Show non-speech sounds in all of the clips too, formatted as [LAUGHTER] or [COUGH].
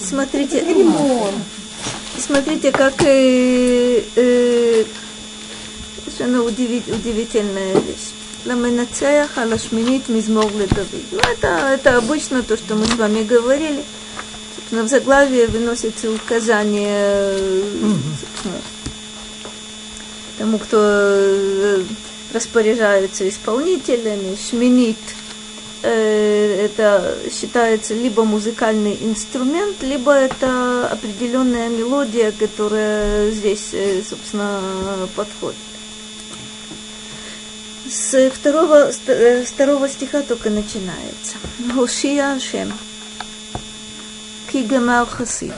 Смотрите, смотрите, как э, э, совершенно удивить, удивительная вещь. Ламенацеях алашминит мизмор ледавид. Ну, это, это обычно то, что мы с вами говорили. Собственно, в заглавии выносится указание собственно, тому, кто э, распоряжается исполнителями, шминит Э, это считается либо музыкальный инструмент, либо это определенная мелодия, которая здесь, э, собственно, подходит. С второго, с э, второго стиха только начинается. Гошия Ашем. Кигамар Хасид.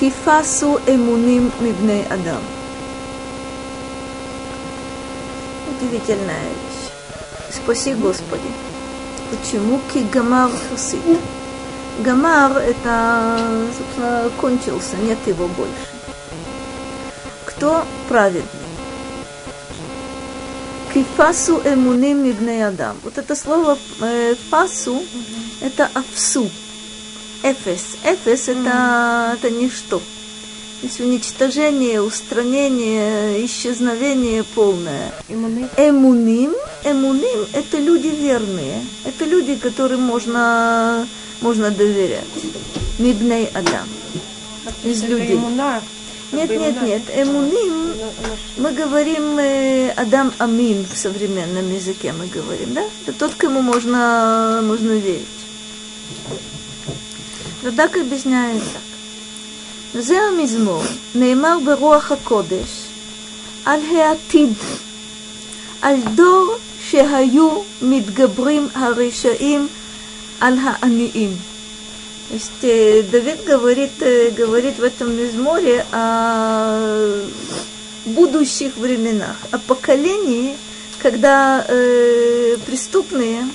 Кифасу эмуним мибней Адам. Удивительная вещь. Спаси Господи. Почему кигамар хасид? Гамар это, собственно, кончился, нет его больше. Кто праведный? Кифасу эмуним мибней адам. Вот это слово э, фасу, это афсу. Эфес. Эфес это, это ничто. То есть уничтожение, устранение, исчезновение полное. Эмуним. Эмуним, эмуним – это люди верные. Это люди, которым можно, можно доверять. Мибней Адам. Из людей. Нет, нет, нет. Эмуним, мы говорим э, Адам Амин в современном языке, мы говорим, да? Это тот, кому можно, можно верить. Радак объясняет так. זה המזמור, נאמר ברוח הקודש, על העתיד, על דור שהיו מתגברים הרשעים על העניים. То есть Давид говорит, говорит в этом мизморе о будущих временах, о поколении, когда э, преступные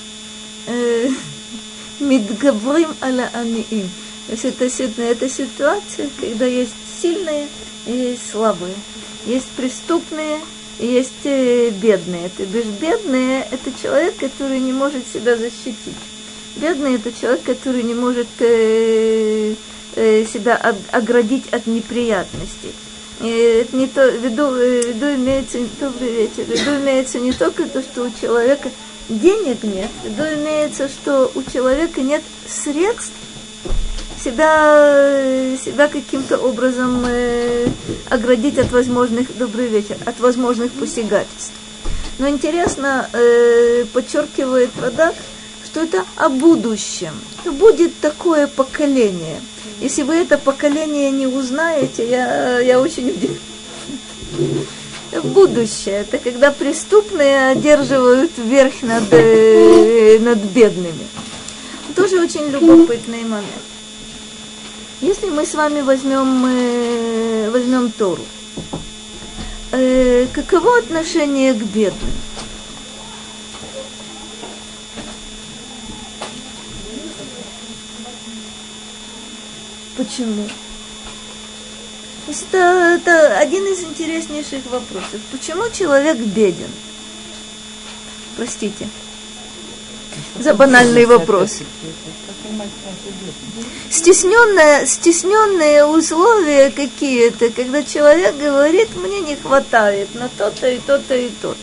[LAUGHS] мидгаврим аля аниим. Это, это ситуация, когда есть сильные и есть слабые. Есть преступные и есть бедные. То бишь бедные – это человек, который не может себя защитить. Бедный – это человек, который не может э, э, себя оградить от неприятностей. И это не то, виду, виду имеется, добрый вечер, виду имеется не только то, что у человека денег нет, виду имеется, что у человека нет средств себя, себя каким-то образом э, оградить от возможных, добрый вечер, от возможных посягательств. Но интересно, э, подчеркивает Радак, что это о будущем. Будет такое поколение. Если вы это поколение не узнаете, я, я очень удивлюсь. Будущее – это когда преступные одерживают верх над, э, над бедными. Тоже очень любопытный момент. Если мы с вами возьмем, э, возьмем Тору, э, каково отношение к бедным? Почему? Это, это один из интереснейших вопросов. Почему человек беден? Простите за банальный вопрос стесненное, стесненные условия какие-то, когда человек говорит, мне не хватает на то-то и то-то и то-то.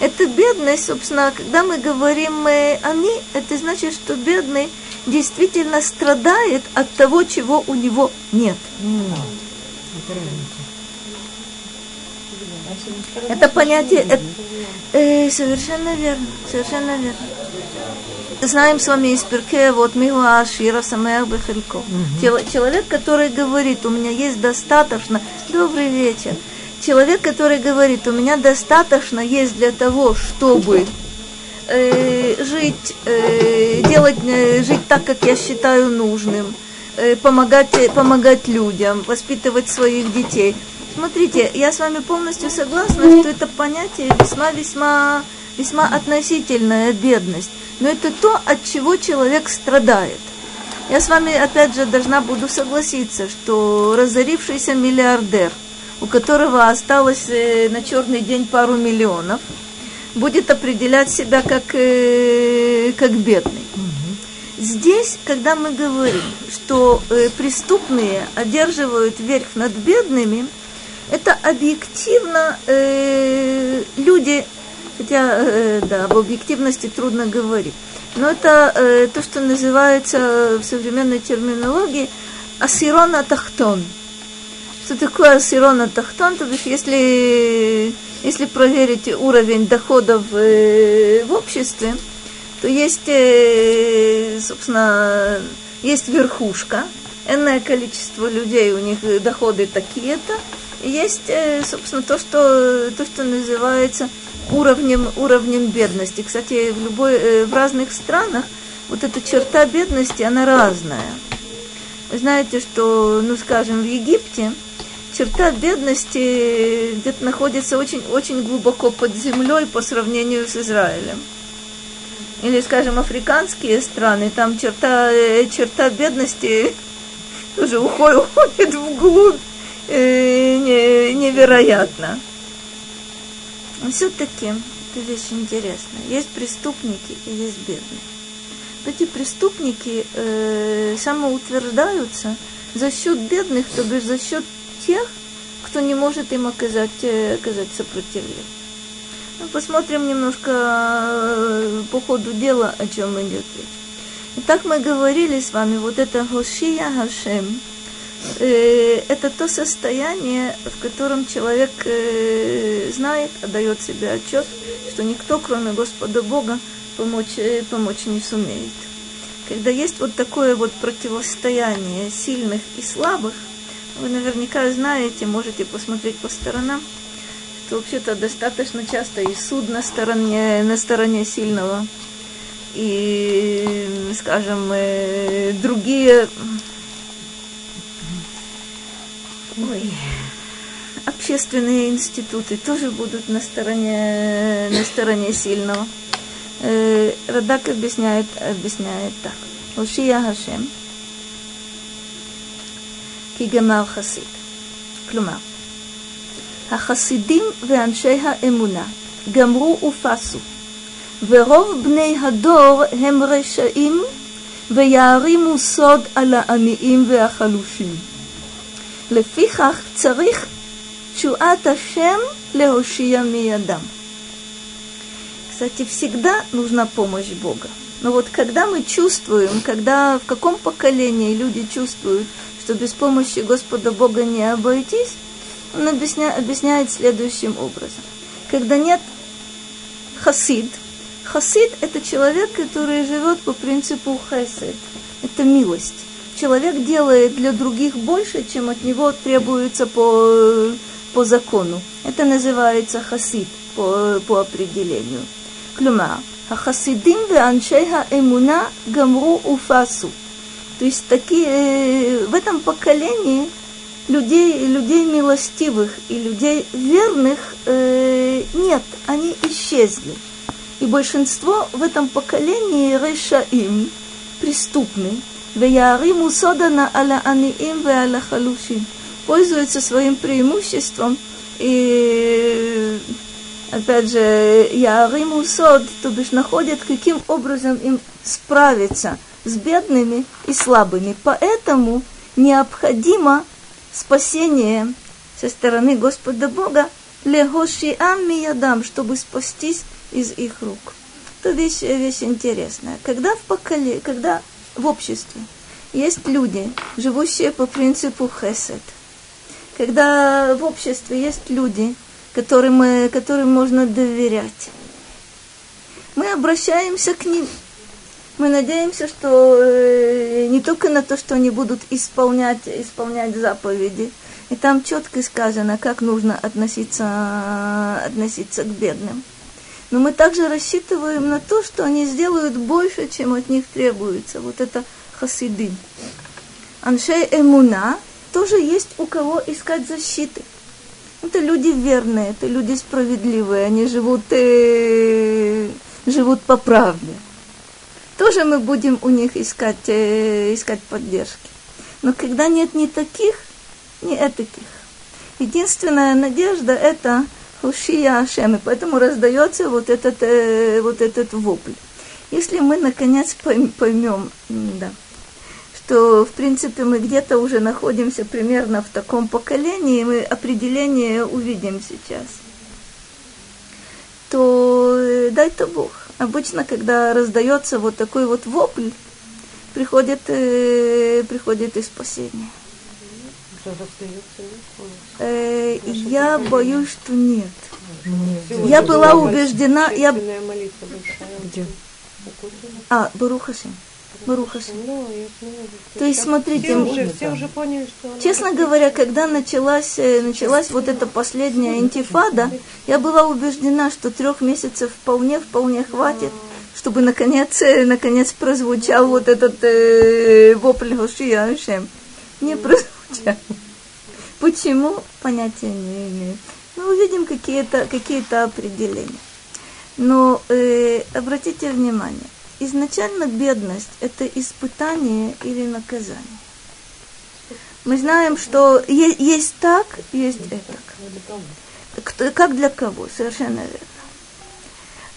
Это бедность, собственно, когда мы говорим мы, они, это значит, что бедный действительно страдает от того, чего у него нет. Это понятие, это, э, совершенно верно, совершенно верно знаем с вами из Перке, вот Мила Ашира Самеах Бехелько. Человек, который говорит, у меня есть достаточно, добрый вечер. Человек, который говорит, у меня достаточно есть для того, чтобы э, жить, э, делать, э, жить так, как я считаю нужным, э, помогать, помогать людям, воспитывать своих детей. Смотрите, я с вами полностью согласна, что это понятие весьма-весьма весьма относительная бедность но это то, от чего человек страдает. Я с вами, опять же, должна буду согласиться, что разорившийся миллиардер, у которого осталось э, на черный день пару миллионов, будет определять себя как, э, как бедный. Здесь, когда мы говорим, что э, преступные одерживают верх над бедными, это объективно э, люди, хотя э, да, об объективности трудно говорить, но это э, то, что называется в современной терминологии асирона тахтон. Что такое асирона тахтон? То есть если, если проверить уровень доходов э, в обществе, то есть, э, собственно, есть верхушка, энное количество людей, у них доходы такие-то, есть, э, собственно, то, что, то, что называется уровнем, уровнем бедности. Кстати, в, любой, э, в разных странах вот эта черта бедности, она разная. Вы знаете, что, ну, скажем, в Египте черта бедности где-то находится очень, очень глубоко под землей по сравнению с Израилем или, скажем, африканские страны, там черта, э, черта бедности [LAUGHS] тоже уходит, вглубь э, не, невероятно. Но все-таки это вещь интересная. Есть преступники и есть бедные. Эти преступники э, самоутверждаются за счет бедных, то бишь за счет тех, кто не может им оказать, э, оказать сопротивление. Ну, посмотрим немножко э, по ходу дела, о чем идет речь. Итак, мы говорили с вами, вот это Хошия Хашем, это то состояние, в котором человек э, знает, отдает себе отчет, что никто, кроме Господа Бога, помочь, э, помочь не сумеет. Когда есть вот такое вот противостояние сильных и слабых, вы наверняка знаете, можете посмотреть по сторонам, что вообще-то достаточно часто и суд на стороне, на стороне сильного, и, скажем, э, другие ой, общественные институты тоже будут на стороне, на стороне сильного. Э, Радак объясняет, объясняет так. Ушия Хашем, כגמר חסיד. כלומר, החסידים ואנשי האמונה גמרו ופסו, ורוב בני הדור הם רשעים ויערימו סוד על העניים והחלושים. לפיכך צריך תשועת השם להושיע מידם. Кстати, всегда нужна помощь Бога. Но вот когда мы чувствуем, когда в каком поколении люди чувствуют, что без помощи Господа Бога не обойтись, он объясня, объясняет следующим образом. Когда нет хасид, хасид – это человек, который живет по принципу хесед, это милость. человек делает для других больше, чем от него требуется по, по закону. Это называется хасид по, по определению. Клюма. Хасидим в аншейха эмуна гамру уфасу. То есть такие, э, в этом поколении людей, людей милостивых и людей верных э, нет, они исчезли. И большинство в этом поколении рейшаим, преступны, веяриму содана аля аниим ве аля халушим, пользуются своим преимуществом и опять же, Яриму Сод, то бишь находят, каким образом им справиться с бедными и слабыми. Поэтому необходимо спасение со стороны Господа Бога, легошиам миядам, чтобы спастись из их рук. Это вещь, вещь интересная. Когда в, поколе... когда в обществе. Есть люди, живущие по принципу хесед, когда в обществе есть люди, которым, которым можно доверять, мы обращаемся к ним – мы надеемся, что э, не только на то, что они будут исполнять, исполнять заповеди, и там четко сказано, как нужно относиться, относиться к бедным. Но мы также рассчитываем на то, что они сделают больше, чем от них требуется. Вот это хасиды. Аншей Эмуна тоже есть у кого искать защиты. Это люди верные, это люди справедливые, они живут, э, живут по правде тоже мы будем у них искать, э, искать поддержки. Но когда нет ни таких, ни этаких, единственная надежда – это Хушия Ашем, и поэтому раздается вот этот, э, вот этот вопль. Если мы наконец поймем, да, что в принципе мы где-то уже находимся примерно в таком поколении, мы определение увидим сейчас, то э, дай-то Бог. Обычно, когда раздается вот такой вот вопль, приходит, э, приходит и спасение. Э, я боюсь, что нет. нет. Я была убеждена, я... Где? А, Барухашин. Барухашин. То есть, смотрите, все уже, все уже поняли, что... честно говоря, когда началась, э, началась вот эта последняя интифада, я была убеждена, что трех месяцев вполне, вполне хватит, чтобы наконец, э, наконец прозвучал вот этот э, вопль Гошия Не прозвучал. Почему? Понятия не имею. Мы увидим какие-то какие определения. Но э, обратите внимание, изначально бедность – это испытание или наказание. Мы знаем, что есть, есть так, есть это. Как для кого? Совершенно верно.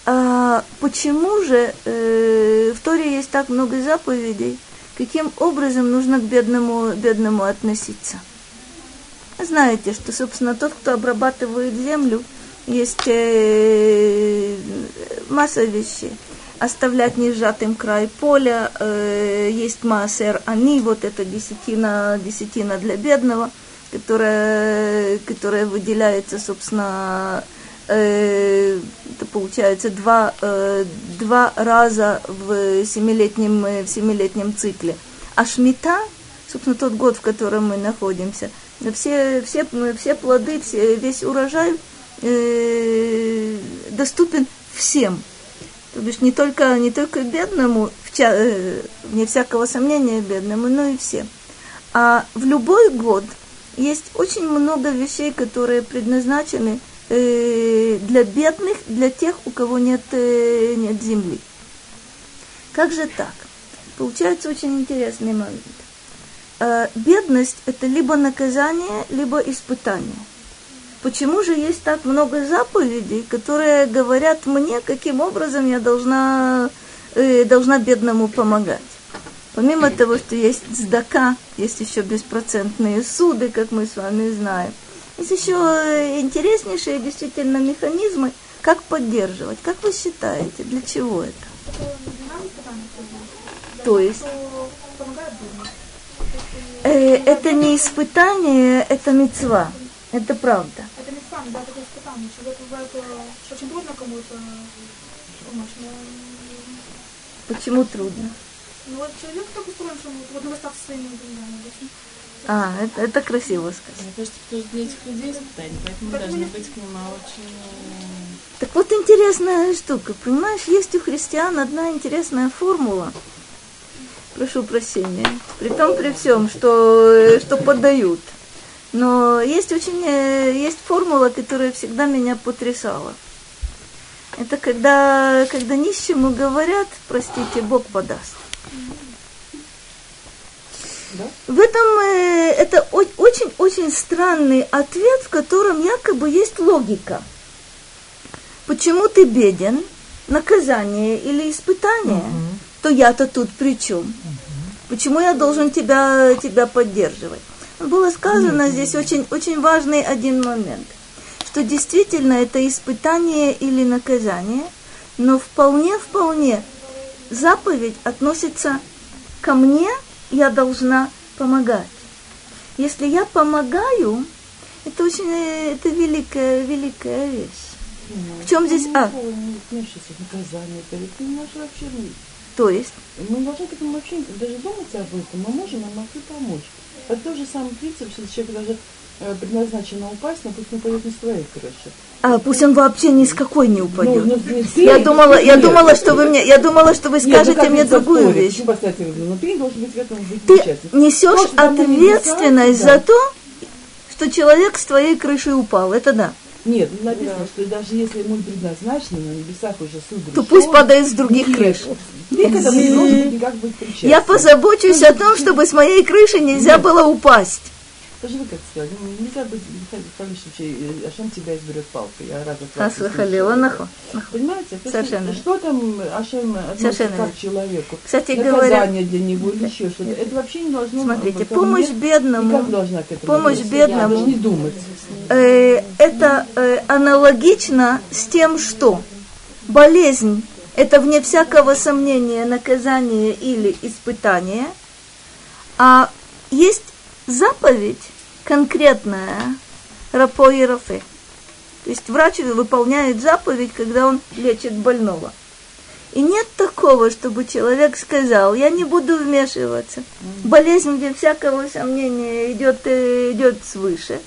А почему же э, в Торе есть так много заповедей? Каким образом нужно к бедному, бедному относиться? Знаете, что, собственно, тот, кто обрабатывает землю, есть э, масса вещей оставлять не сжатым край поля, э, есть массер они, вот это десятина, десятина для бедного, которая, которая выделяется, собственно, это получается два, э, два раза в семилетнем, в семилетнем цикле. А шмита, собственно, тот год, в котором мы находимся, все, все, все плоды, все, весь урожай э, доступен всем. То бишь не только, не только бедному, э, не всякого сомнения бедному, но и всем. А в любой год есть очень много вещей, которые предназначены э, для бедных, для тех, у кого нет, э, нет земли. Как же так? Получается очень интересный момент. Э, бедность – это либо наказание, либо испытание – почему же есть так много заповедей, которые говорят мне, каким образом я должна, э, должна бедному помогать. Помимо того, что есть сдака, есть еще беспроцентные суды, как мы с вами знаем. Есть еще э, интереснейшие действительно механизмы, как поддерживать. Как вы считаете, для чего это? То есть э, это не испытание, это мецва. Это правда испытание, да, такое испытание. Человек бывает, что очень трудно кому-то помочь, но... Почему трудно? Ну вот человек так устроен, что вот надо стать своими деньгами. А, это, это красиво сказать. Мне кажется, потому что для этих людей испытание, поэтому так должно быть к ним очень... Так вот интересная штука, понимаешь, есть у христиан одна интересная формула. Прошу прощения. При том, при всем, что, что подают – но есть очень, э, есть формула, которая всегда меня потрясала. Это когда, когда нищему говорят, простите, Бог подаст. Да? В этом э, это очень-очень странный ответ, в котором якобы есть логика. Почему ты беден? Наказание или испытание? Угу. То я-то тут при чем? Угу. Почему я должен тебя, тебя поддерживать? было сказано здесь очень, очень важный один момент, что действительно это испытание или наказание, но вполне-вполне заповедь относится ко мне, я должна помогать. Если я помогаю, это очень, это великая, великая вещь. В чем здесь? А? Наказание, это не наше вообще То есть? Мы должны к этому вообще даже думать об этом. Мы можем, мы могли помочь. Это тот же самый принцип, что человек даже э, предназначено упасть, но пусть не упадет не с твоей крыши. А пусть он вообще ни с какой не упадет. Ну, ну, ты, я думала, я думала, что вы мне, я думала, что вы скажете нет, ну, мне другую вещь. Ну, но ты должен быть в этом Ты несешь ответственность за то, что человек с твоей крыши упал. Это да. Нет, написано, да. что даже если ему предназначено, на небесах уже суд То пусть падает с других нет, крыш. Нет, Я позабочусь о том, чтобы с моей крыши нельзя нет. было упасть. Даже вы как сказали, ну, нельзя быть вообще, Ашем тебя изберет палкой. Я рада. Хас выхалила, нахо. Понимаете? Совершенно. Что там Ашем относится как человеку? Кстати говоря, для него или еще что-то. Это вообще не должно смотрите, помощь бедному, никак должна к этому помощь бедному. даже не думать. э, это э, аналогично с тем, что болезнь – это вне всякого сомнения наказание или испытание, а есть заповедь конкретная рапо и рафе. То есть врач выполняет заповедь, когда он лечит больного. И нет такого, чтобы человек сказал, я не буду вмешиваться. Болезнь, без всякого сомнения, идет, э, идет свыше.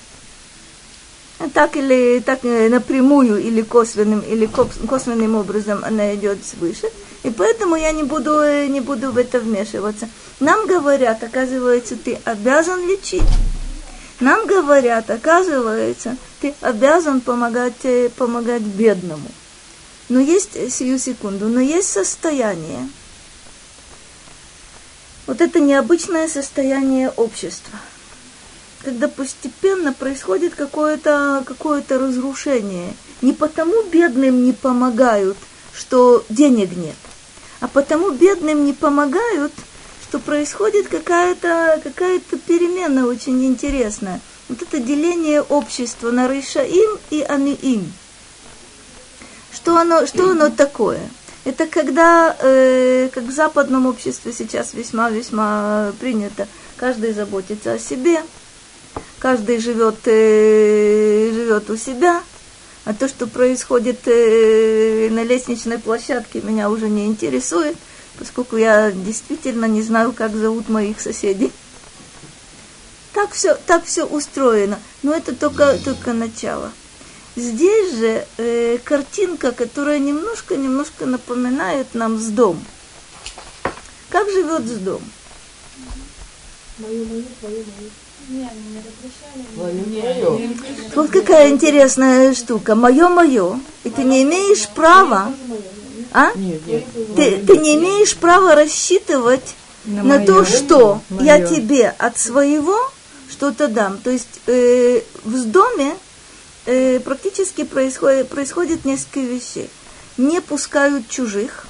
Так или так э, напрямую, или косвенным, или кос- косвенным образом она идет свыше. И поэтому я не буду, э, не буду в это вмешиваться. Нам говорят, оказывается, ты обязан лечить. Нам говорят, оказывается, ты обязан помогать, э, помогать бедному. Но есть, э, сию секунду, но есть состояние. Вот это необычное состояние общества. Когда постепенно происходит какое-то какое разрушение. Не потому бедным не помогают, что денег нет, а потому бедным не помогают, что происходит какая-то какая перемена очень интересная. Вот это деление общества на Ришаим и Аниим. Что оно, что оно такое? Это когда, э, как в западном обществе сейчас весьма-весьма принято, каждый заботится о себе, каждый живет, э, живет у себя, а то, что происходит э, на лестничной площадке, меня уже не интересует, поскольку я действительно не знаю, как зовут моих соседей. Так все, так все устроено, но это только, только начало. Здесь же э, картинка, которая немножко-немножко напоминает нам с дом. Как живет с дом? Мою, мою, твою, мою. Вот какая интересная штука. Мое-мое. И ты не имеешь права, а? Нет, нет. Ты, ты не имеешь права рассчитывать на, то, что я тебе от своего что-то дам. То есть э, в доме э, практически происходит, происходит несколько вещей. Не пускают чужих.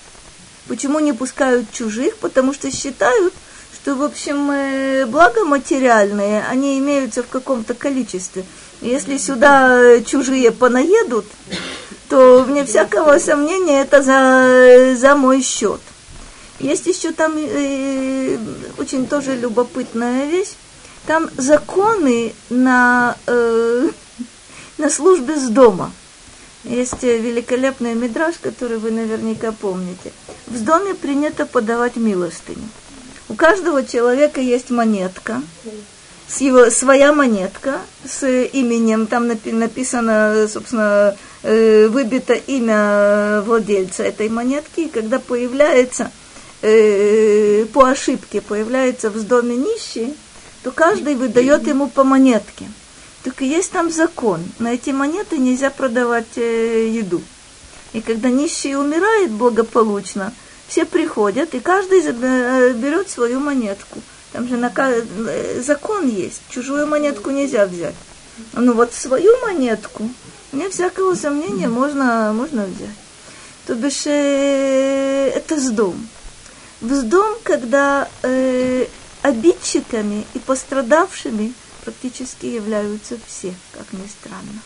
Почему не пускают чужих? Потому что считают, что, в общем, э, блага материальные, они имеются в каком-то количестве. Если сюда чужие понаедут, то вне всякого сомнения это за, за мой счет. Есть еще там э, очень тоже любопытная вещь. Там законы на, э, на службе с дома. Есть великолепный мидраж, который вы наверняка помните. В доме принято подавать милостыню. У каждого человека есть монетка, с его, своя монетка с именем, там напи- написано, собственно, э, выбито имя владельца этой монетки, и когда появляется э, по ошибке, появляется в доме нищий, то каждый выдает ему по монетке. Только есть там закон, на эти монеты нельзя продавать э, еду. И когда нищий умирает благополучно, все приходят, и каждый берет свою монетку. Там же э, закон есть, чужую монетку нельзя взять. Ну вот свою монетку, вне всякого сомнения, можно, можно взять. То бишь, э, это с дом. В дом, когда э, обидчиками и пострадавшими практически являются все, как ни странно.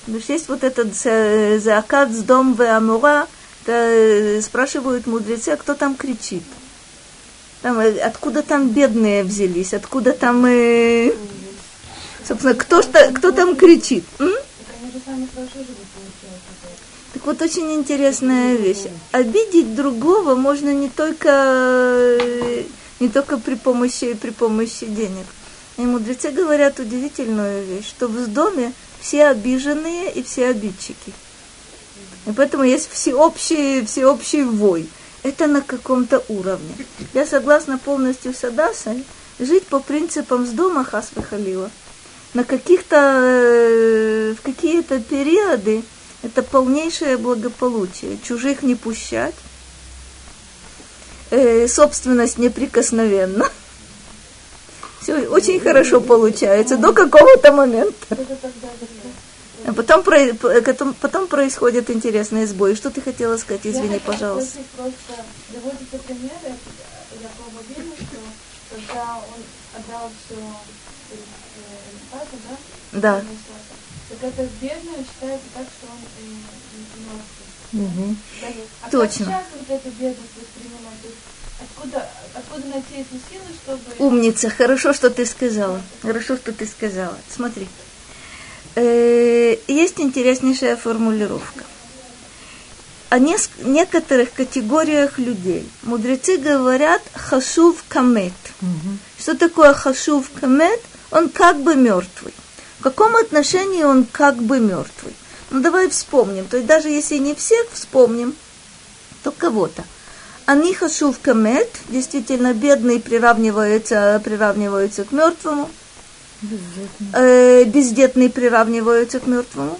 Потому что есть вот этот за- заакат с дом в Амура, то, э, спрашивают мудрецы, а кто там кричит? Там, э, откуда там бедные взялись, откуда там, э, собственно, кто, что, кто там кричит? М? Так вот, очень интересная вещь. Обидеть другого можно не только, не только при помощи, при помощи денег. И мудрецы говорят удивительную вещь, что в доме все обиженные и все обидчики. И поэтому есть всеобщий, всеобщий вой. Это на каком-то уровне. Я согласна полностью с Адасой жить по принципам с дома Хасвы Халила. На каких-то, э, в какие-то периоды это полнейшее благополучие. Чужих не пущать, э, собственность неприкосновенна. Все очень хорошо получается до какого-то момента. А потом, потом, потом происходит интересный сбой. Что ты хотела сказать? Извини, я пожалуйста. Просто доводится примеры Якова Вильна, что когда он отдал все Эльфазу, да? Да. Так это бедное считается так, что он мертвый. Угу. А Точно. как сейчас вот эту бедность воспринимать? Откуда, откуда найти эти силы, чтобы... Умница, хорошо, что ты сказала. Хорошо, что ты сказала. Смотри. Э, есть интереснейшая формулировка. О некоторых категориях людей мудрецы говорят хашув камет. Что такое хашув камет? Он как бы мертвый. В каком отношении он как бы мертвый? Ну давай вспомним. То есть даже если не всех вспомним, то кого-то. Они хашув камет, действительно бедный приравнивается, приравнивается к мертвому. Э, бездетный приравнивается к мертвому.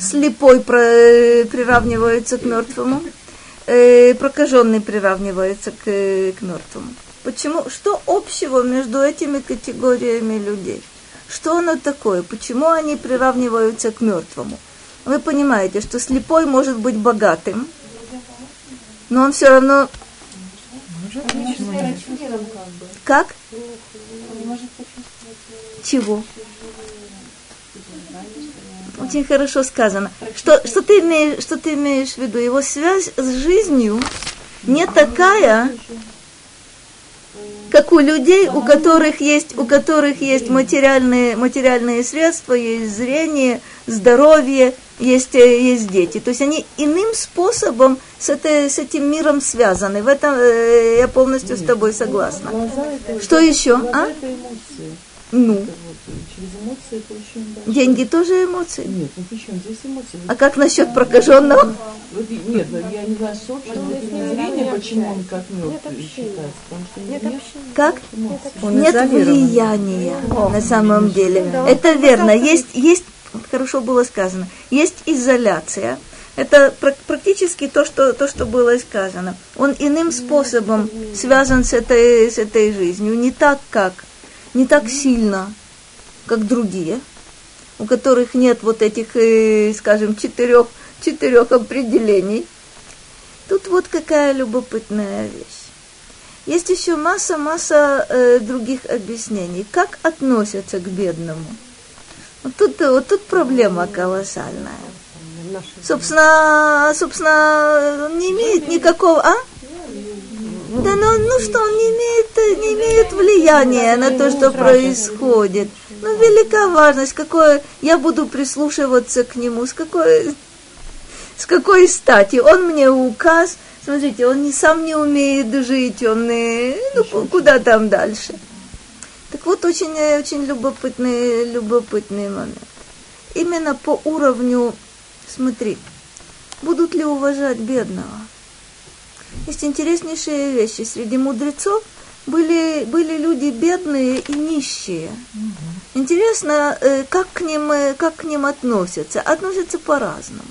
Слепой про- приравнивается к мертвому. Э, прокаженный приравнивается к, к мертвому. Почему? Что общего между этими категориями людей? Что оно такое? Почему они приравниваются к мертвому? Вы понимаете, что слепой может быть богатым, но он все равно... Как? Чего? Очень хорошо сказано. Что, что, ты имеешь, что ты имеешь в виду? Его связь с жизнью не такая, как у людей, у которых есть, у которых есть материальные, материальные средства, есть зрение, здоровье, есть, э, есть дети. То есть они иным способом с, этой, с этим миром связаны. В этом э, я полностью с тобой согласна. Что еще? А? Это. Ну, Это вот, э, через эмоции это очень большое. деньги тоже эмоции. Нет, ну причем здесь эмоции. А как насчет прокаженного? Нет, ну, я не знаю, собственно, именно зрение, почему он как мертвый считается, потому что нет, нет Как? Нет влияния на самом деле. Это верно. Есть, есть, хорошо было сказано, есть изоляция. Это пр- практически то что, то, что было сказано. Он иным способом связан с этой, с этой жизнью. Не так, как, не так сильно, как другие, у которых нет вот этих, э, скажем, четырех, четырех определений. Тут вот какая любопытная вещь. Есть еще масса-масса э, других объяснений. Как относятся к бедному? Вот тут, вот тут проблема колоссальная. Собственно, собственно, не имеет никакого... А? Да ну, ну что, он не имеет, не имеет влияния на то, что происходит. Ну, велика важность, какое я буду прислушиваться к нему, с какой, с какой стати. Он мне указ, смотрите, он не, сам не умеет жить, он, э, ну, ку- куда там дальше. Так вот, очень, э, очень любопытный, любопытный момент. Именно по уровню, смотри, будут ли уважать бедного? Есть интереснейшие вещи. Среди мудрецов были, были люди бедные и нищие. Интересно, э, как к, ним, э, как к ним относятся. Относятся по-разному.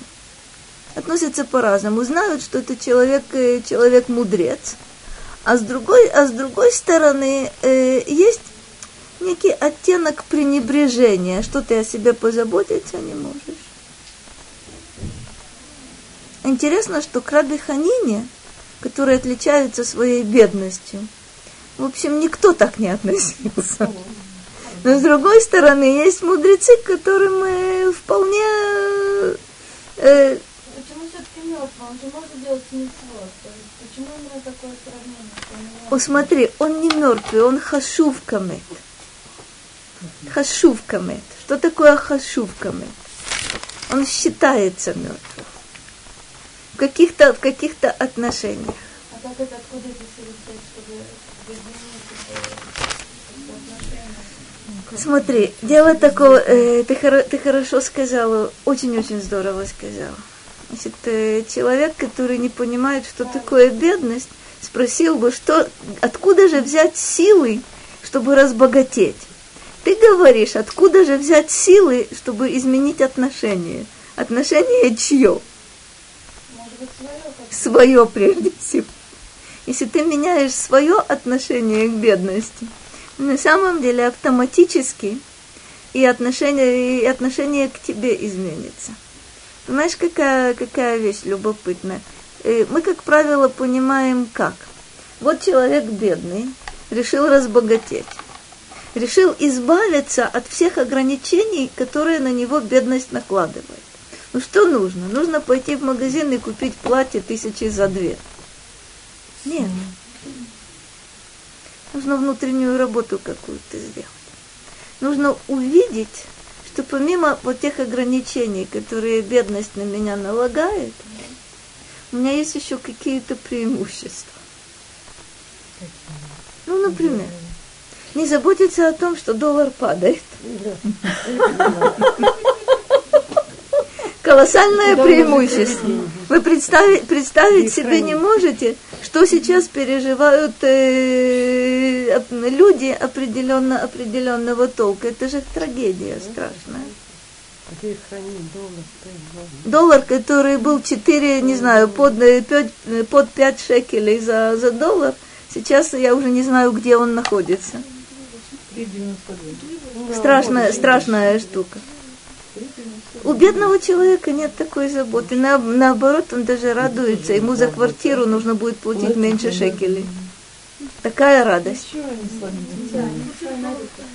Относятся по-разному. Знают, что это человек, э, человек мудрец. А с другой, а с другой стороны, э, есть некий оттенок пренебрежения, что ты о себе позаботиться не можешь. Интересно, что к Раби Ханине, который отличается своей бедностью, в общем, никто так не относился. Но с другой стороны, есть мудрецы, к которым э, вполне... э, Почему все-таки мертвый? Он же может делать есть Почему именно такое сравнение? что он не О, смотри, он не мертвый, он хашув камет. Хашув камет. Что такое хашув камет? Он считается мертвым. Каких-то, в каких-то отношениях. А как это, откуда это? Смотри, дело такое, э, ты, хоро- ты хорошо сказала, очень-очень здорово сказала. Значит, э, человек, который не понимает, что такое бедность, спросил бы, что, откуда же взять силы, чтобы разбогатеть. Ты говоришь, откуда же взять силы, чтобы изменить отношения. Отношения чье? Свое прежде всего. Если ты меняешь свое отношение к бедности, на самом деле автоматически и отношение, и отношение к тебе изменится. Понимаешь, какая, какая вещь любопытная? Э, мы, как правило, понимаем как. Вот человек бедный, решил разбогатеть. Решил избавиться от всех ограничений, которые на него бедность накладывает. Ну что нужно? Нужно пойти в магазин и купить платье тысячи за две. Нет. Нужно внутреннюю работу какую-то сделать. Нужно увидеть, что помимо вот тех ограничений, которые бедность на меня налагает, у меня есть еще какие-то преимущества. Ну, например, не заботиться о том, что доллар падает. Колоссальное преимущество. Вы представить, представить себе не можете, что сейчас переживают э, люди определенно, определенного толка. Это же трагедия страшная. Доллар, который был 4, не знаю, под, 5, э, под 5 шекелей за, за доллар, сейчас я уже не знаю, где он находится. Страшная, страшная штука. У бедного человека нет такой заботы. На, наоборот, он даже радуется. Ему за квартиру нужно будет платить меньше шекелей. Такая радость.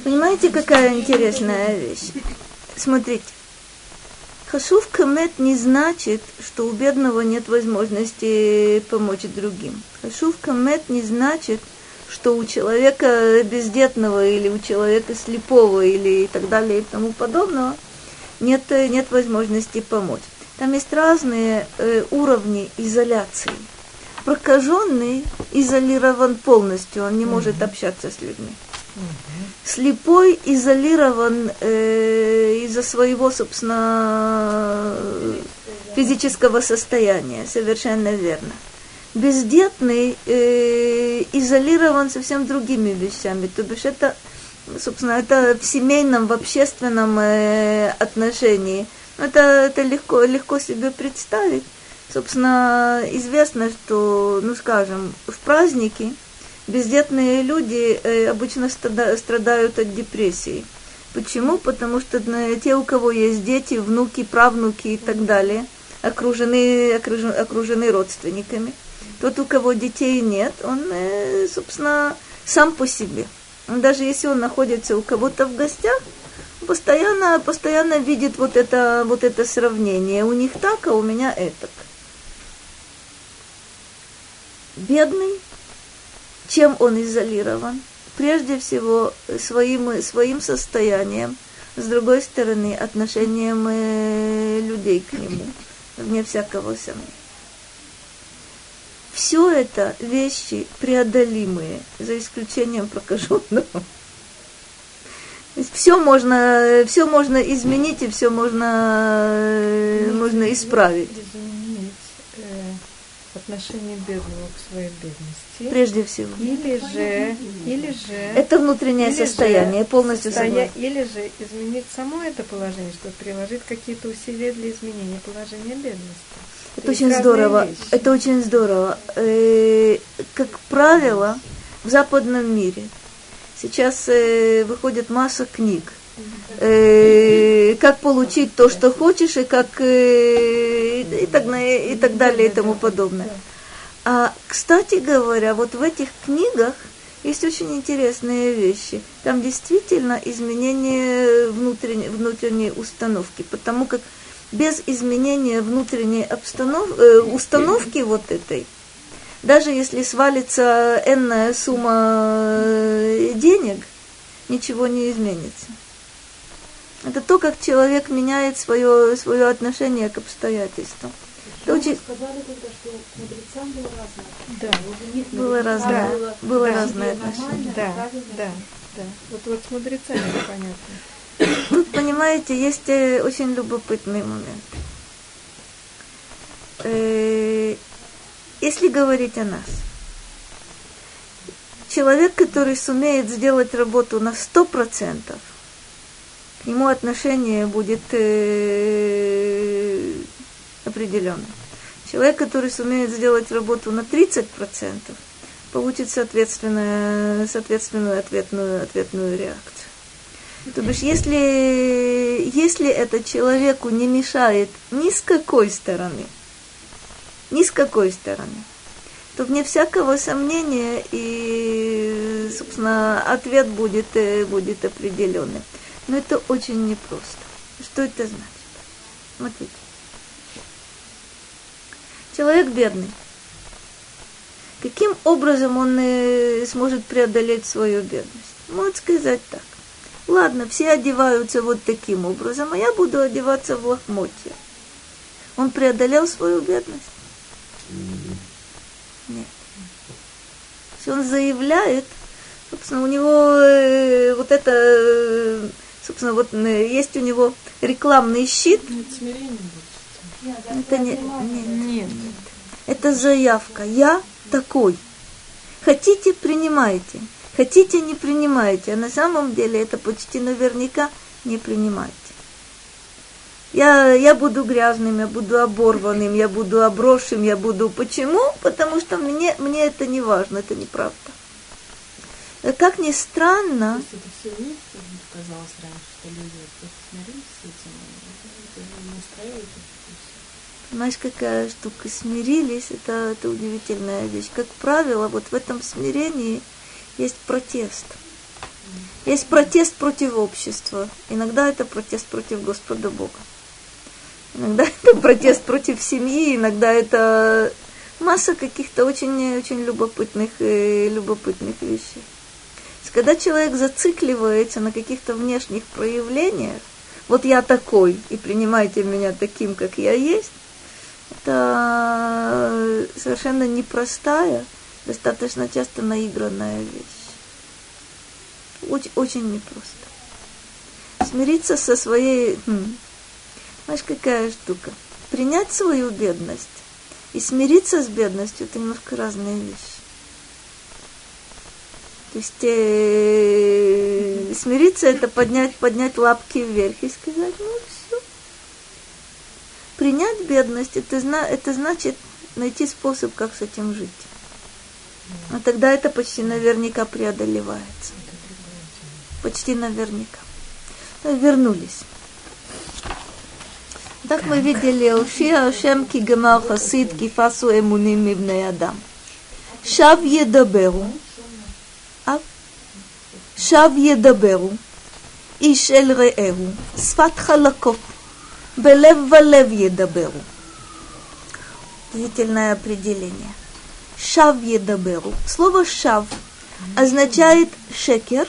Понимаете, какая интересная вещь? Смотрите. Хашув камет не значит, что у бедного нет возможности помочь другим. Хашув камет не значит, что у человека бездетного или у человека слепого или и так далее и тому подобного нет, нет возможности помочь. Там есть разные э, уровни изоляции. Прокаженный изолирован полностью, он не может общаться с людьми. Слепой изолирован э, из-за своего, собственно, физического состояния, совершенно верно. Бездетный э, изолирован совсем другими вещами, то бишь это собственно, это в семейном, в общественном э, отношении. Это, это легко, легко себе представить. Собственно, известно, что, ну скажем, в праздники бездетные люди э, обычно страдают от депрессии. Почему? Потому что э, те, у кого есть дети, внуки, правнуки и так далее, окружены, окружены, окружены родственниками. Тот, у кого детей нет, он, собственно, сам по себе – даже если он находится у кого-то в гостях, постоянно, постоянно видит вот это, вот это сравнение. У них так, а у меня это. Бедный, чем он изолирован? Прежде всего, своим, своим состоянием, с другой стороны, отношением э, людей к нему, вне всякого сомнения. Все это вещи преодолимые, за исключением прокаженного. Все можно, все можно изменить и все можно, можно исправить. Изменить э, отношение бедного к своей бедности. Прежде всего. Или же, или же. Это внутреннее или состояние, же, полностью состоя... Или же изменить само это положение, чтобы приложить какие-то усилия для изменения положения бедности. Это очень здорово. Вещи. Это очень здорово. Э, как правило, в западном мире сейчас э, выходит масса книг. Э, как получить то, что хочешь, и как э, и, так, и так далее и тому подобное. А, кстати говоря, вот в этих книгах есть очень интересные вещи. Там действительно изменение внутренней, внутренней установки, потому как без изменения внутренней обстанов... э, установки вот этой, даже если свалится энная сумма э, денег, ничего не изменится. Это то, как человек меняет свое, свое отношение к обстоятельствам. Это очень... сказали тогда, что мудрецам было разное. Да. Было разное, было, было да. разное отношение. Да, да, да. Вот, вот с мудрецами непонятно. Тут, понимаете, есть э, очень любопытный момент. Э, если говорить о нас, человек, который сумеет сделать работу на сто процентов, к нему отношение будет э. Человек, который сумеет сделать работу на 30%, получит соответственную, соответственную ответную, ответную реакцию. То бишь, если, если это человеку не мешает ни с какой стороны, ни с какой стороны, то вне всякого сомнения и, собственно, ответ будет, э, будет определенный. Но это очень непросто. Что это значит? Смотрите. Человек бедный. Каким образом он э, сможет преодолеть свою бедность? Можно сказать так. Ладно, все одеваются вот таким образом, а я буду одеваться в лохмотья. Он преодолел свою бедность? Нет. Если он заявляет, собственно, у него э, вот это, э, собственно, вот э, есть у него рекламный щит. Это не, нет, нет. Это заявка. Я такой. Хотите, принимайте. Хотите, не принимайте. А на самом деле это почти наверняка не принимайте. Я, я буду грязным, я буду оборванным, я буду оброшенным, я буду... Почему? Потому что мне, мне это не важно, это неправда. Как ни странно... То есть это все вместе, казалось раньше, что люди просто смирились с этим, это не устраивает Понимаешь, какая штука? Смирились, это, это удивительная вещь. Как правило, вот в этом смирении есть протест. Есть протест против общества. Иногда это протест против Господа Бога. Иногда [LAUGHS] это протест против семьи, иногда это масса каких-то очень, очень любопытных, э, любопытных вещей. Когда человек зацикливается на каких-то внешних проявлениях, вот я такой, и принимайте меня таким, как я есть, это совершенно непростая, достаточно часто наигранная вещь. Очень, очень непросто. Смириться со своей... Хм, знаешь, какая штука? Принять свою бедность и смириться с бедностью – это немножко разные вещи. То есть э, смириться – это поднять, поднять лапки вверх и сказать, ну все. Принять бедность это, – это значит найти способ, как с этим жить. А тогда это почти наверняка преодолевается. Почти наверняка. Вернулись. Так мы видели, הושיע השם כי גמר חסיד כי פסו אמונים מבני אדם. שב ידברו, שב ידברו, איש אל רעהו, שפת חלקות, בלב ולב ידברו. Удивительное определение. Шав едаберу. Слово шав означает шекер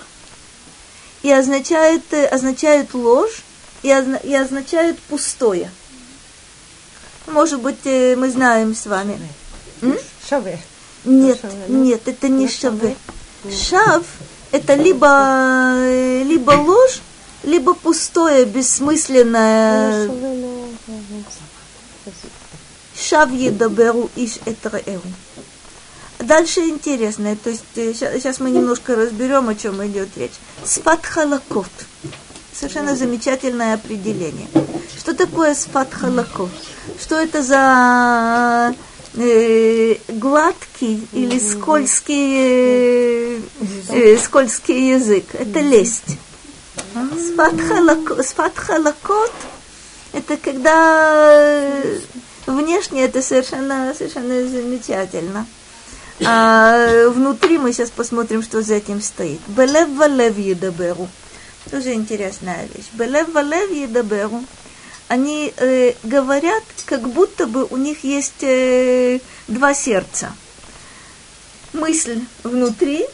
и означает, означает ложь и, озна, и означает пустое. Может быть, мы знаем с вами. Шаве. Нет, нет, это не шаве. Шав – это либо, либо ложь, либо пустое, бессмысленное. Шав едаберу иш этраэру. Дальше интересное, то есть сейчас мы немножко разберем, о чем идет речь. Спат халакот. Совершенно замечательное определение. Что такое спат халакот? Что это за э, гладкий или скользкий, э, скользкий язык? Это лесть. Спат халакот, спат халакот это когда внешне это совершенно, совершенно замечательно. А внутри мы сейчас посмотрим, что за этим стоит. Белев валев едаберу. Тоже интересная вещь. Белев валев едаберу. Они э, говорят, как будто бы у них есть э, два сердца. Мысль внутри,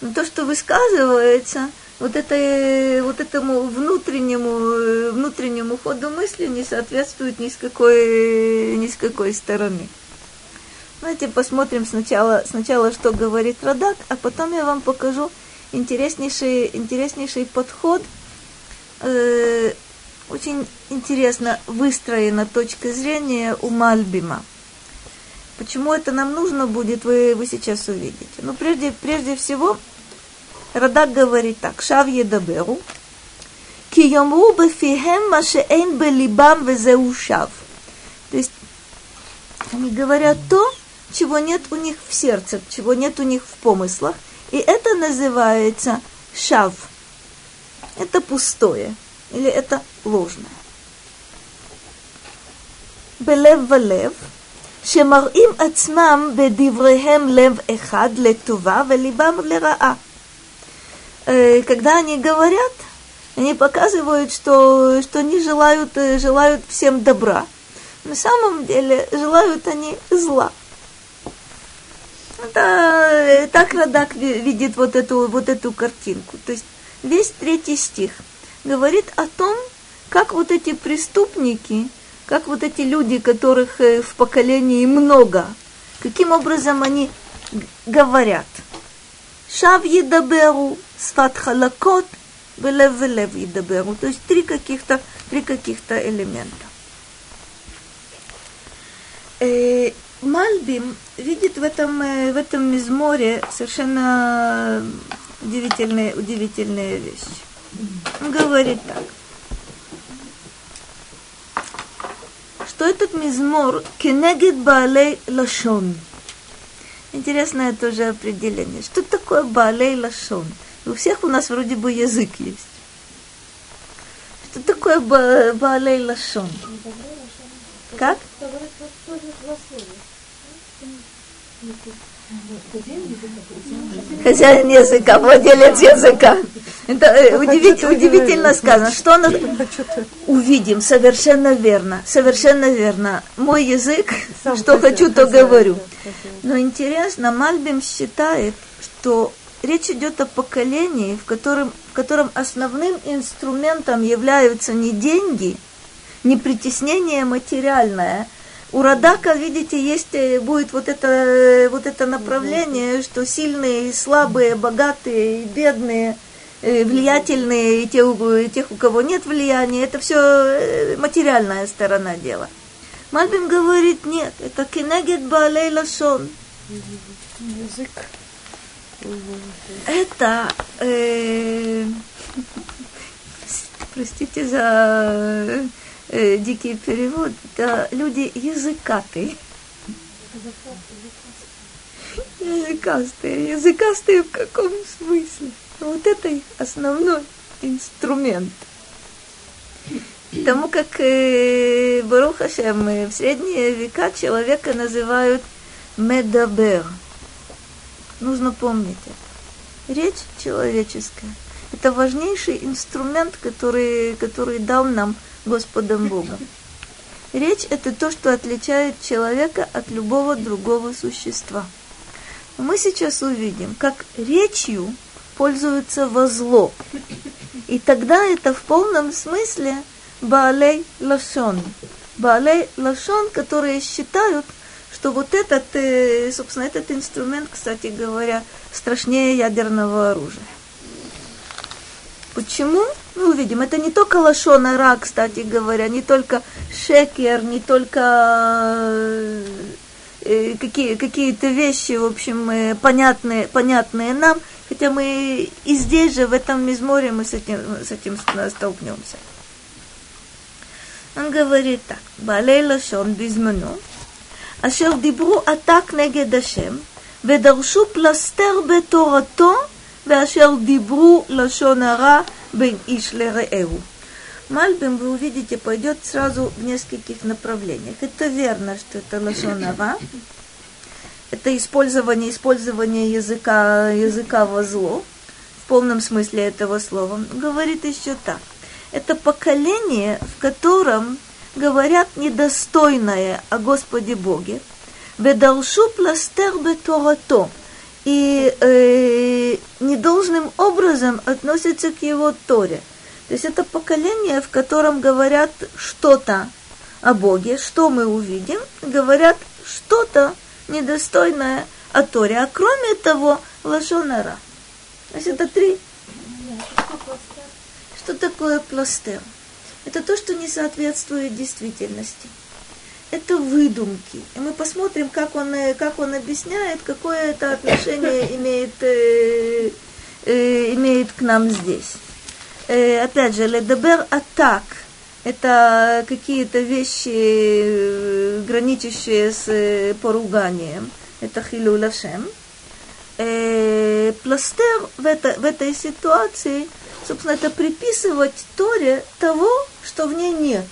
но то, что высказывается, вот, это, вот этому внутреннему, внутреннему ходу мысли не соответствует ни с какой, ни с какой стороны. Давайте посмотрим сначала, сначала, что говорит Радак, а потом я вам покажу интереснейший, интереснейший подход. Э, очень интересно выстроена точка зрения у Мальбима. Почему это нам нужно будет, вы, вы сейчас увидите. Но ну, прежде, прежде всего, Радак говорит так, Шав едаберу, ки йомру бефихем ма шеэн белибам везеу шав. То есть, они говорят то, чего нет у них в сердце, чего нет у них в помыслах. И это называется шав. Это пустое или это ложное. בלב ולב, שמראים עצמם בדבריהם לב אחד לטובה וליבם לרעה. Когда они говорят, они показывают, что, что они желают, желают всем добра. На самом деле желают они зла. Это, так Радак видит вот эту, вот эту картинку. То есть весь третий стих говорит о том, как вот эти преступники, как вот эти люди, которых э, в поколении много, каким образом они говорят. Шав едаберу, сфат халакот, велев велев едаберу. То есть три каких-то, три каких-то элемента. Мальбим видит в этом, э, в этом мизморе совершенно удивительные, удивительные вещи. Он говорит так. что этот мизмор кенегет балей лашон. Интересное тоже определение. Что такое балей лашон? У всех у нас вроде бы язык есть. Что такое балей лашон? Как? Хозяин языка, владелец языка. Это э, удивительно, удивительно сказано. Что он увидим? Совершенно верно. Совершенно верно. Мой язык, что хочу, то говорю. Но интересно, Мальбим считает, что речь идет о поколении, в котором, в котором основным инструментом являются не деньги, не притеснение материальное, у Радака, видите, есть, э, будет вот это, э, вот это направление, что сильные, слабые, богатые, бедные, э, влиятельные, и те, тех, у кого нет влияния, это все материальная сторона дела. Мальбим говорит, нет, это кенегет баалей лашон. Язык. Это, э, [LAUGHS] простите за э, дикий перевод, да, люди языкатые. Языкастые. Языкастые в каком смысле? Вот это их основной инструмент. Потому как э, Барухашем э, в средние века человека называют медабер. Нужно помнить это. Речь человеческая. Это важнейший инструмент, который, который дал нам Господом Богом. Речь – это то, что отличает человека от любого другого существа. Мы сейчас увидим, как речью пользуются во зло. И тогда это в полном смысле Баалей Лашон. Баалей Лашон, которые считают, что вот этот, э, собственно, этот инструмент, кстати говоря, страшнее ядерного оружия. Почему? Мы увидим. Это не только лошона ра, кстати говоря, не только шекер, не только э, какие, какие-то вещи, в общем, э, понятные, понятные нам, хотя мы и здесь же, в этом мизморе, мы с этим, с этим столкнемся. Он говорит так, בעלי לשון בזמנו, אשר דיברו עתק נגד השם, ודרשו פלסתר בתורתו ואשר דיברו לשון הרע бен ишлереу. Мальбим, вы увидите, пойдет сразу в нескольких направлениях. Это верно, что это лошонова. Это использование, использование языка, языка во зло, в полном смысле этого слова. Говорит еще так. Это поколение, в котором говорят недостойное о Господе Боге. Бедалшу пластер беторато и э, недолжным образом относятся к его Торе. То есть это поколение, в котором говорят что-то о Боге, что мы увидим, говорят что-то недостойное о Торе. А кроме того, лошонара. То есть это три. Что такое пластер? Это то, что не соответствует действительности это выдумки. И мы посмотрим, как он, э, как он объясняет, какое это отношение [LAUGHS] имеет, э, э, имеет к нам здесь. Э, опять же, ледабер атак – это какие-то вещи, э, граничащие с э, поруганием. это хилюлашем. Э, пластер в, это, в этой ситуации, собственно, это приписывать Торе того, что в ней нет.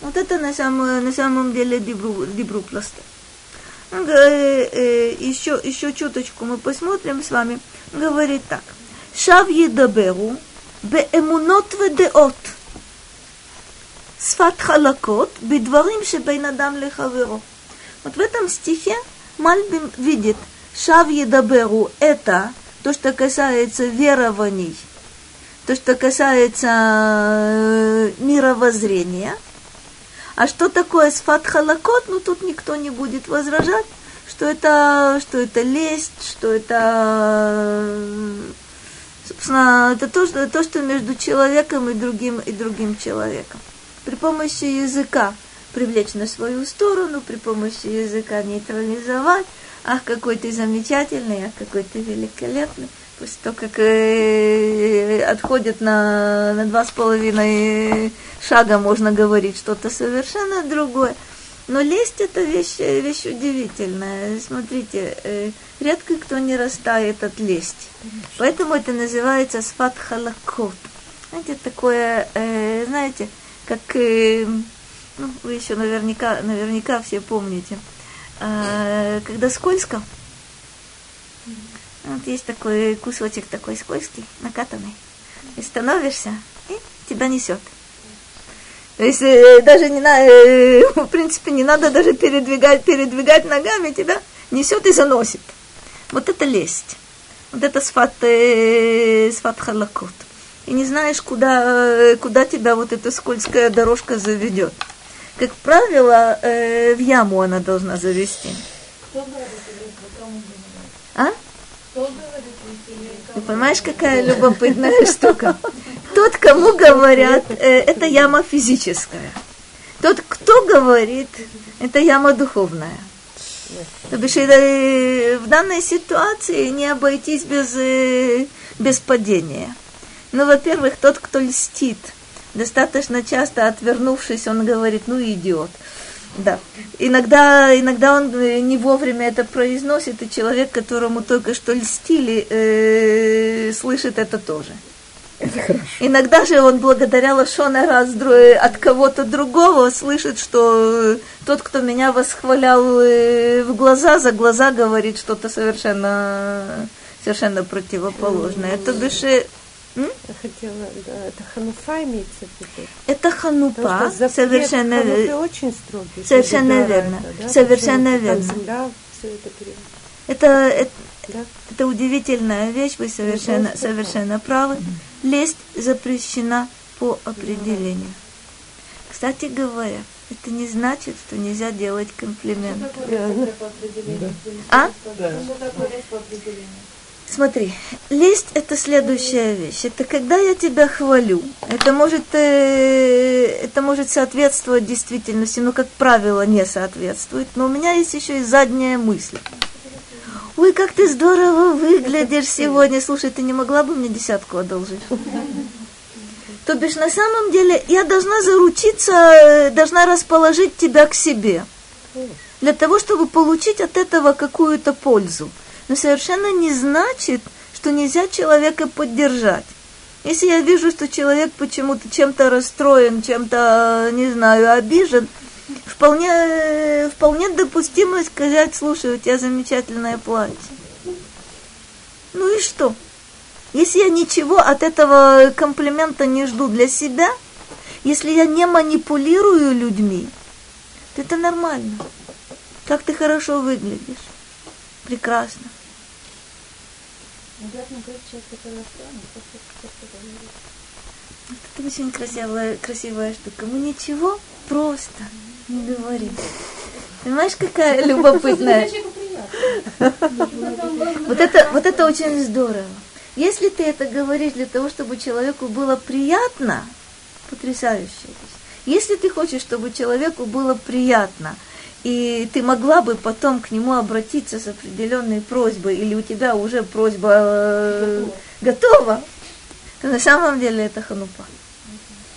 Вот это на самом, на самом деле дибру, дибру пластер. Э, э, еще, еще чуточку мы посмотрим с вами. Говорит так. Шав едаберу באמונות ודעות. שפת חלקות בדברים שבין אדם לחברו. Вот в этом стихе Мальбим видит, шав едаберу – это то, что касается верований, то, что касается мировоззрения. а что такое сфат халакот, ну тут никто не будет возражать, что это, что это лесть, что это Собственно, это то, что, то, что между человеком и другим, и другим человеком. При помощи языка привлечь на свою сторону, при помощи языка нейтрализовать. Ах, какой ты замечательный, ах, какой ты великолепный. После того, как э, отходят на, на два с половиной шага, можно говорить что-то совершенно другое. Но лесть это вещь, вещь удивительная. Смотрите, э, редко кто не растает от лести. Поэтому это называется сфат халакот. Знаете, такое, э, знаете, как, ну, вы еще наверняка, наверняка все помните, э, когда скользко, вот есть такой кусочек такой скользкий, накатанный, и становишься, и тебя несет. То есть э, даже не надо, э, [LAUGHS] в принципе, не надо даже передвигать, передвигать ногами, тебя несет и заносит. Вот это лесть. Вот это сфат, э, сфат халакот. И не знаешь, куда, куда тебя вот эта скользкая дорожка заведет. Как правило, э, в яму она должна завести. А? Ты понимаешь, какая любопытная [LAUGHS] штука? Тот, кому говорят, э, это яма физическая. Тот, кто говорит, это яма духовная. То бишь, э, в данной ситуации не обойтись без, э, без падения. Ну, во-первых, тот, кто льстит, достаточно часто отвернувшись, он говорит, ну, идиот. Да. Иногда, иногда он э, не вовремя это произносит, и человек, которому только что льстили, э, слышит это тоже. Это хорошо. Иногда же он благодаря Лашона раз от кого-то другого слышит, что тот, кто меня восхвалял э, в глаза, за глаза говорит что-то совершенно, совершенно противоположное. Это души я хотела, да, это хануфа имеется в виду. Это ханупа, совершенно верно. очень строгий. Совершенно верно. Это, да? Совершенно верно. Земля, все это, это, это, да? это удивительная вещь, вы совершенно, совершенно правы. Лесть запрещена по определению. Кстати говоря, это не значит, что нельзя делать комплимент. А? Смотри, лесть это следующая вещь. Это когда я тебя хвалю. Это может, э, это может соответствовать действительности, но, как правило, не соответствует. Но у меня есть еще и задняя мысль. Ой, как ты здорово выглядишь сегодня. Слушай, ты не могла бы мне десятку одолжить? То бишь, на самом деле, я должна заручиться, э, должна расположить тебя к себе. Для того, чтобы получить от этого какую-то пользу но совершенно не значит, что нельзя человека поддержать. Если я вижу, что человек почему-то чем-то расстроен, чем-то, не знаю, обижен, вполне, вполне допустимо сказать, слушай, у тебя замечательное платье. Ну и что? Если я ничего от этого комплимента не жду для себя, если я не манипулирую людьми, то это нормально. Как ты хорошо выглядишь. Прекрасно. Это очень красивая, красивая штука. Мы ничего просто не говорим. Понимаешь, какая любопытная? [LAUGHS] Вот это, вот это очень здорово. Если ты это говоришь для того, чтобы человеку было приятно, потрясающая вещь. Если ты хочешь, чтобы человеку было приятно – и ты могла бы потом к нему обратиться с определенной просьбой, или у тебя уже просьба э, готова, то на самом деле это ханупа.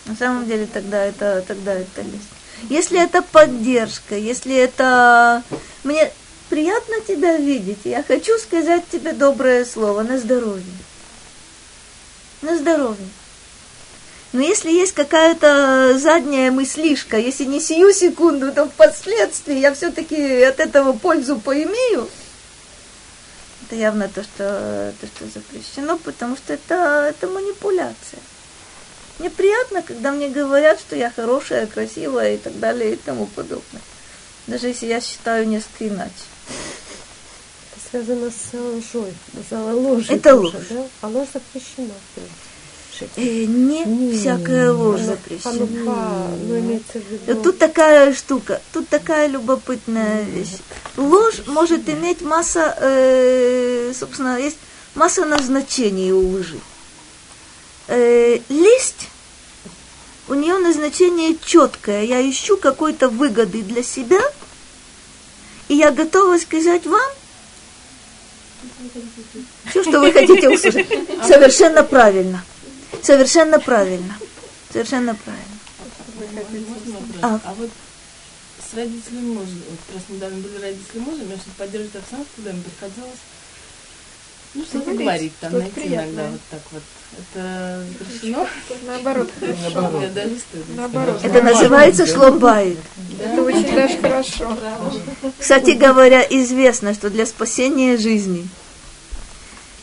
На самом деле тогда это, тогда это лесть. Если это поддержка, если это... Мне, приятно тебя видеть. Я хочу сказать тебе доброе слово на здоровье. На здоровье. Но если есть какая-то задняя мыслишка, если не сию секунду, то впоследствии я все-таки от этого пользу поимею, это явно то, что, то, что запрещено, потому что это, это манипуляция. Мне приятно, когда мне говорят, что я хорошая, красивая и так далее и тому подобное. Даже если я считаю несколько иначе. Это связано с лжой. За ложь. Это тоже, ложь. Да? А ложь запрещена. Э, не, Не, всякая ложь запрещена. Тут такая штука, тут такая любопытная вещь. Ложь может иметь масса, э, собственно, есть масса назначений у лжи. Э, лесть, у нее назначение четкое. Я ищу какой-то выгоды для себя, и я готова сказать вам все, что вы хотите услышать. Совершенно правильно. Совершенно правильно. Совершенно правильно. А. А вот с родителями мужа, вот просто недавно были родители мужа, мне чтобы поддерживать обстановку, когда им приходилось ну, что-то Говорить, говорить, там, найти приятное. иногда вот так вот. Это запрещено? Наоборот. [LAUGHS] Наоборот. Это называется шлобайт. Это очень даже хорошо. Кстати говоря, известно, что для спасения жизни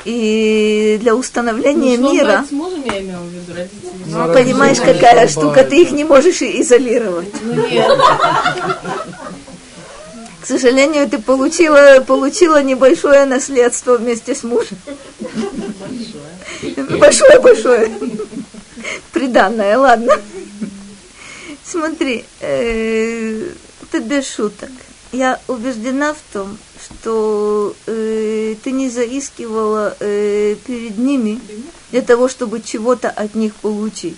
и для установления Ну, мира, с мужем я имела в виду, родители. ну, понимаешь, какая штука, ты их не можешь и изолировать. Ну нет, К сожалению, ты получила, получила небольшое наследство вместе с мужем. Большое-большое. Приданное, ладно. Смотри, э, это без шуток. Я убеждена в том, что э, ты не заискивала э, перед ними для того, чтобы чего-то от них получить.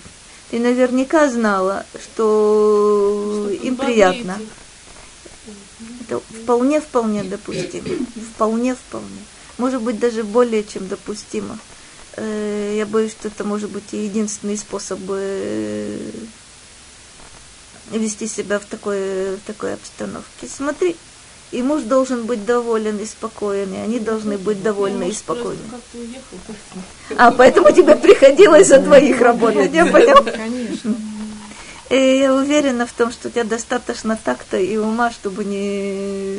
Ты наверняка знала, что им приятно. Это вполне, вполне допустимо. Вполне, вполне. Может быть, даже более чем допустимо. Э, Я боюсь, что это может быть и единственный способ э, вести себя в такой, в такой обстановке. Смотри, и муж должен быть доволен и спокоен, и они должны быть довольны и спокойны. А, поэтому тебе приходилось за двоих работать, я понял? Конечно. И я уверена в том, что у тебя достаточно такта и ума, чтобы не...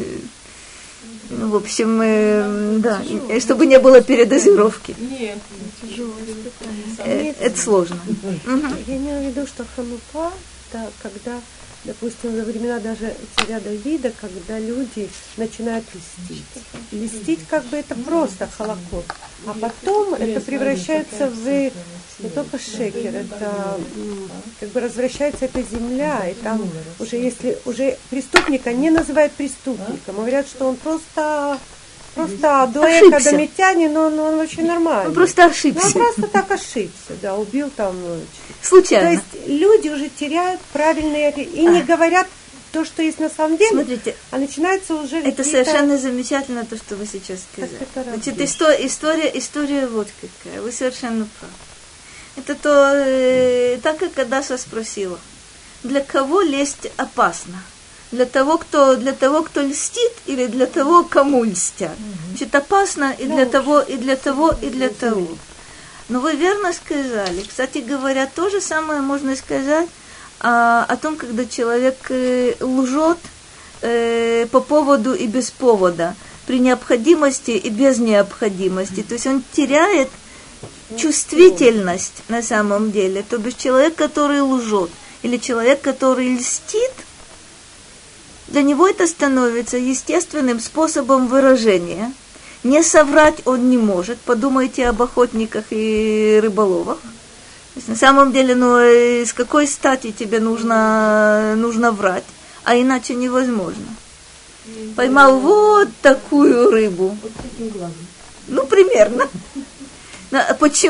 Ну, в общем, э, да, и чтобы не было передозировки. Нет, Э, Это сложно. Я имела в виду, что ханука, это когда, допустим, во времена даже царя Давида, когда люди начинают льстить. Льстить как бы это просто холокост. А потом это превращается в не только шекер, это как бы развращается эта земля, и там уже если уже преступника не называют преступником, говорят, что он просто просто дуэка Ошибся. домитянин, но он, вообще нормальный. Он просто Ну, он ошибся. просто так ошибся, да, убил там. То Случайно. есть люди уже теряют правильные и не говорят то, что есть на самом деле, Смотрите, а начинается уже это совершенно замечательно, то, что вы сейчас сказали. Значит, исто- история, история вот какая. Вы совершенно правы. Это то, э, так как Адаша спросила, для кого лесть опасна? Для того, кто, для того, кто льстит, или для того, кому льстят? Значит, опасно и для того, и для того, и для того. Но вы верно сказали. Кстати говоря, то же самое можно сказать а, о том, когда человек э, лжет э, по поводу и без повода, при необходимости и без необходимости. То есть он теряет чувствительность на самом деле. То бишь человек, который лжет, или человек, который льстит, для него это становится естественным способом выражения. Не соврать он не может. Подумайте об охотниках и рыболовах. То есть на самом деле, ну, э, с какой стати тебе нужно, нужно врать, а иначе невозможно. Поймал вот такую рыбу. Ну, примерно. Почему?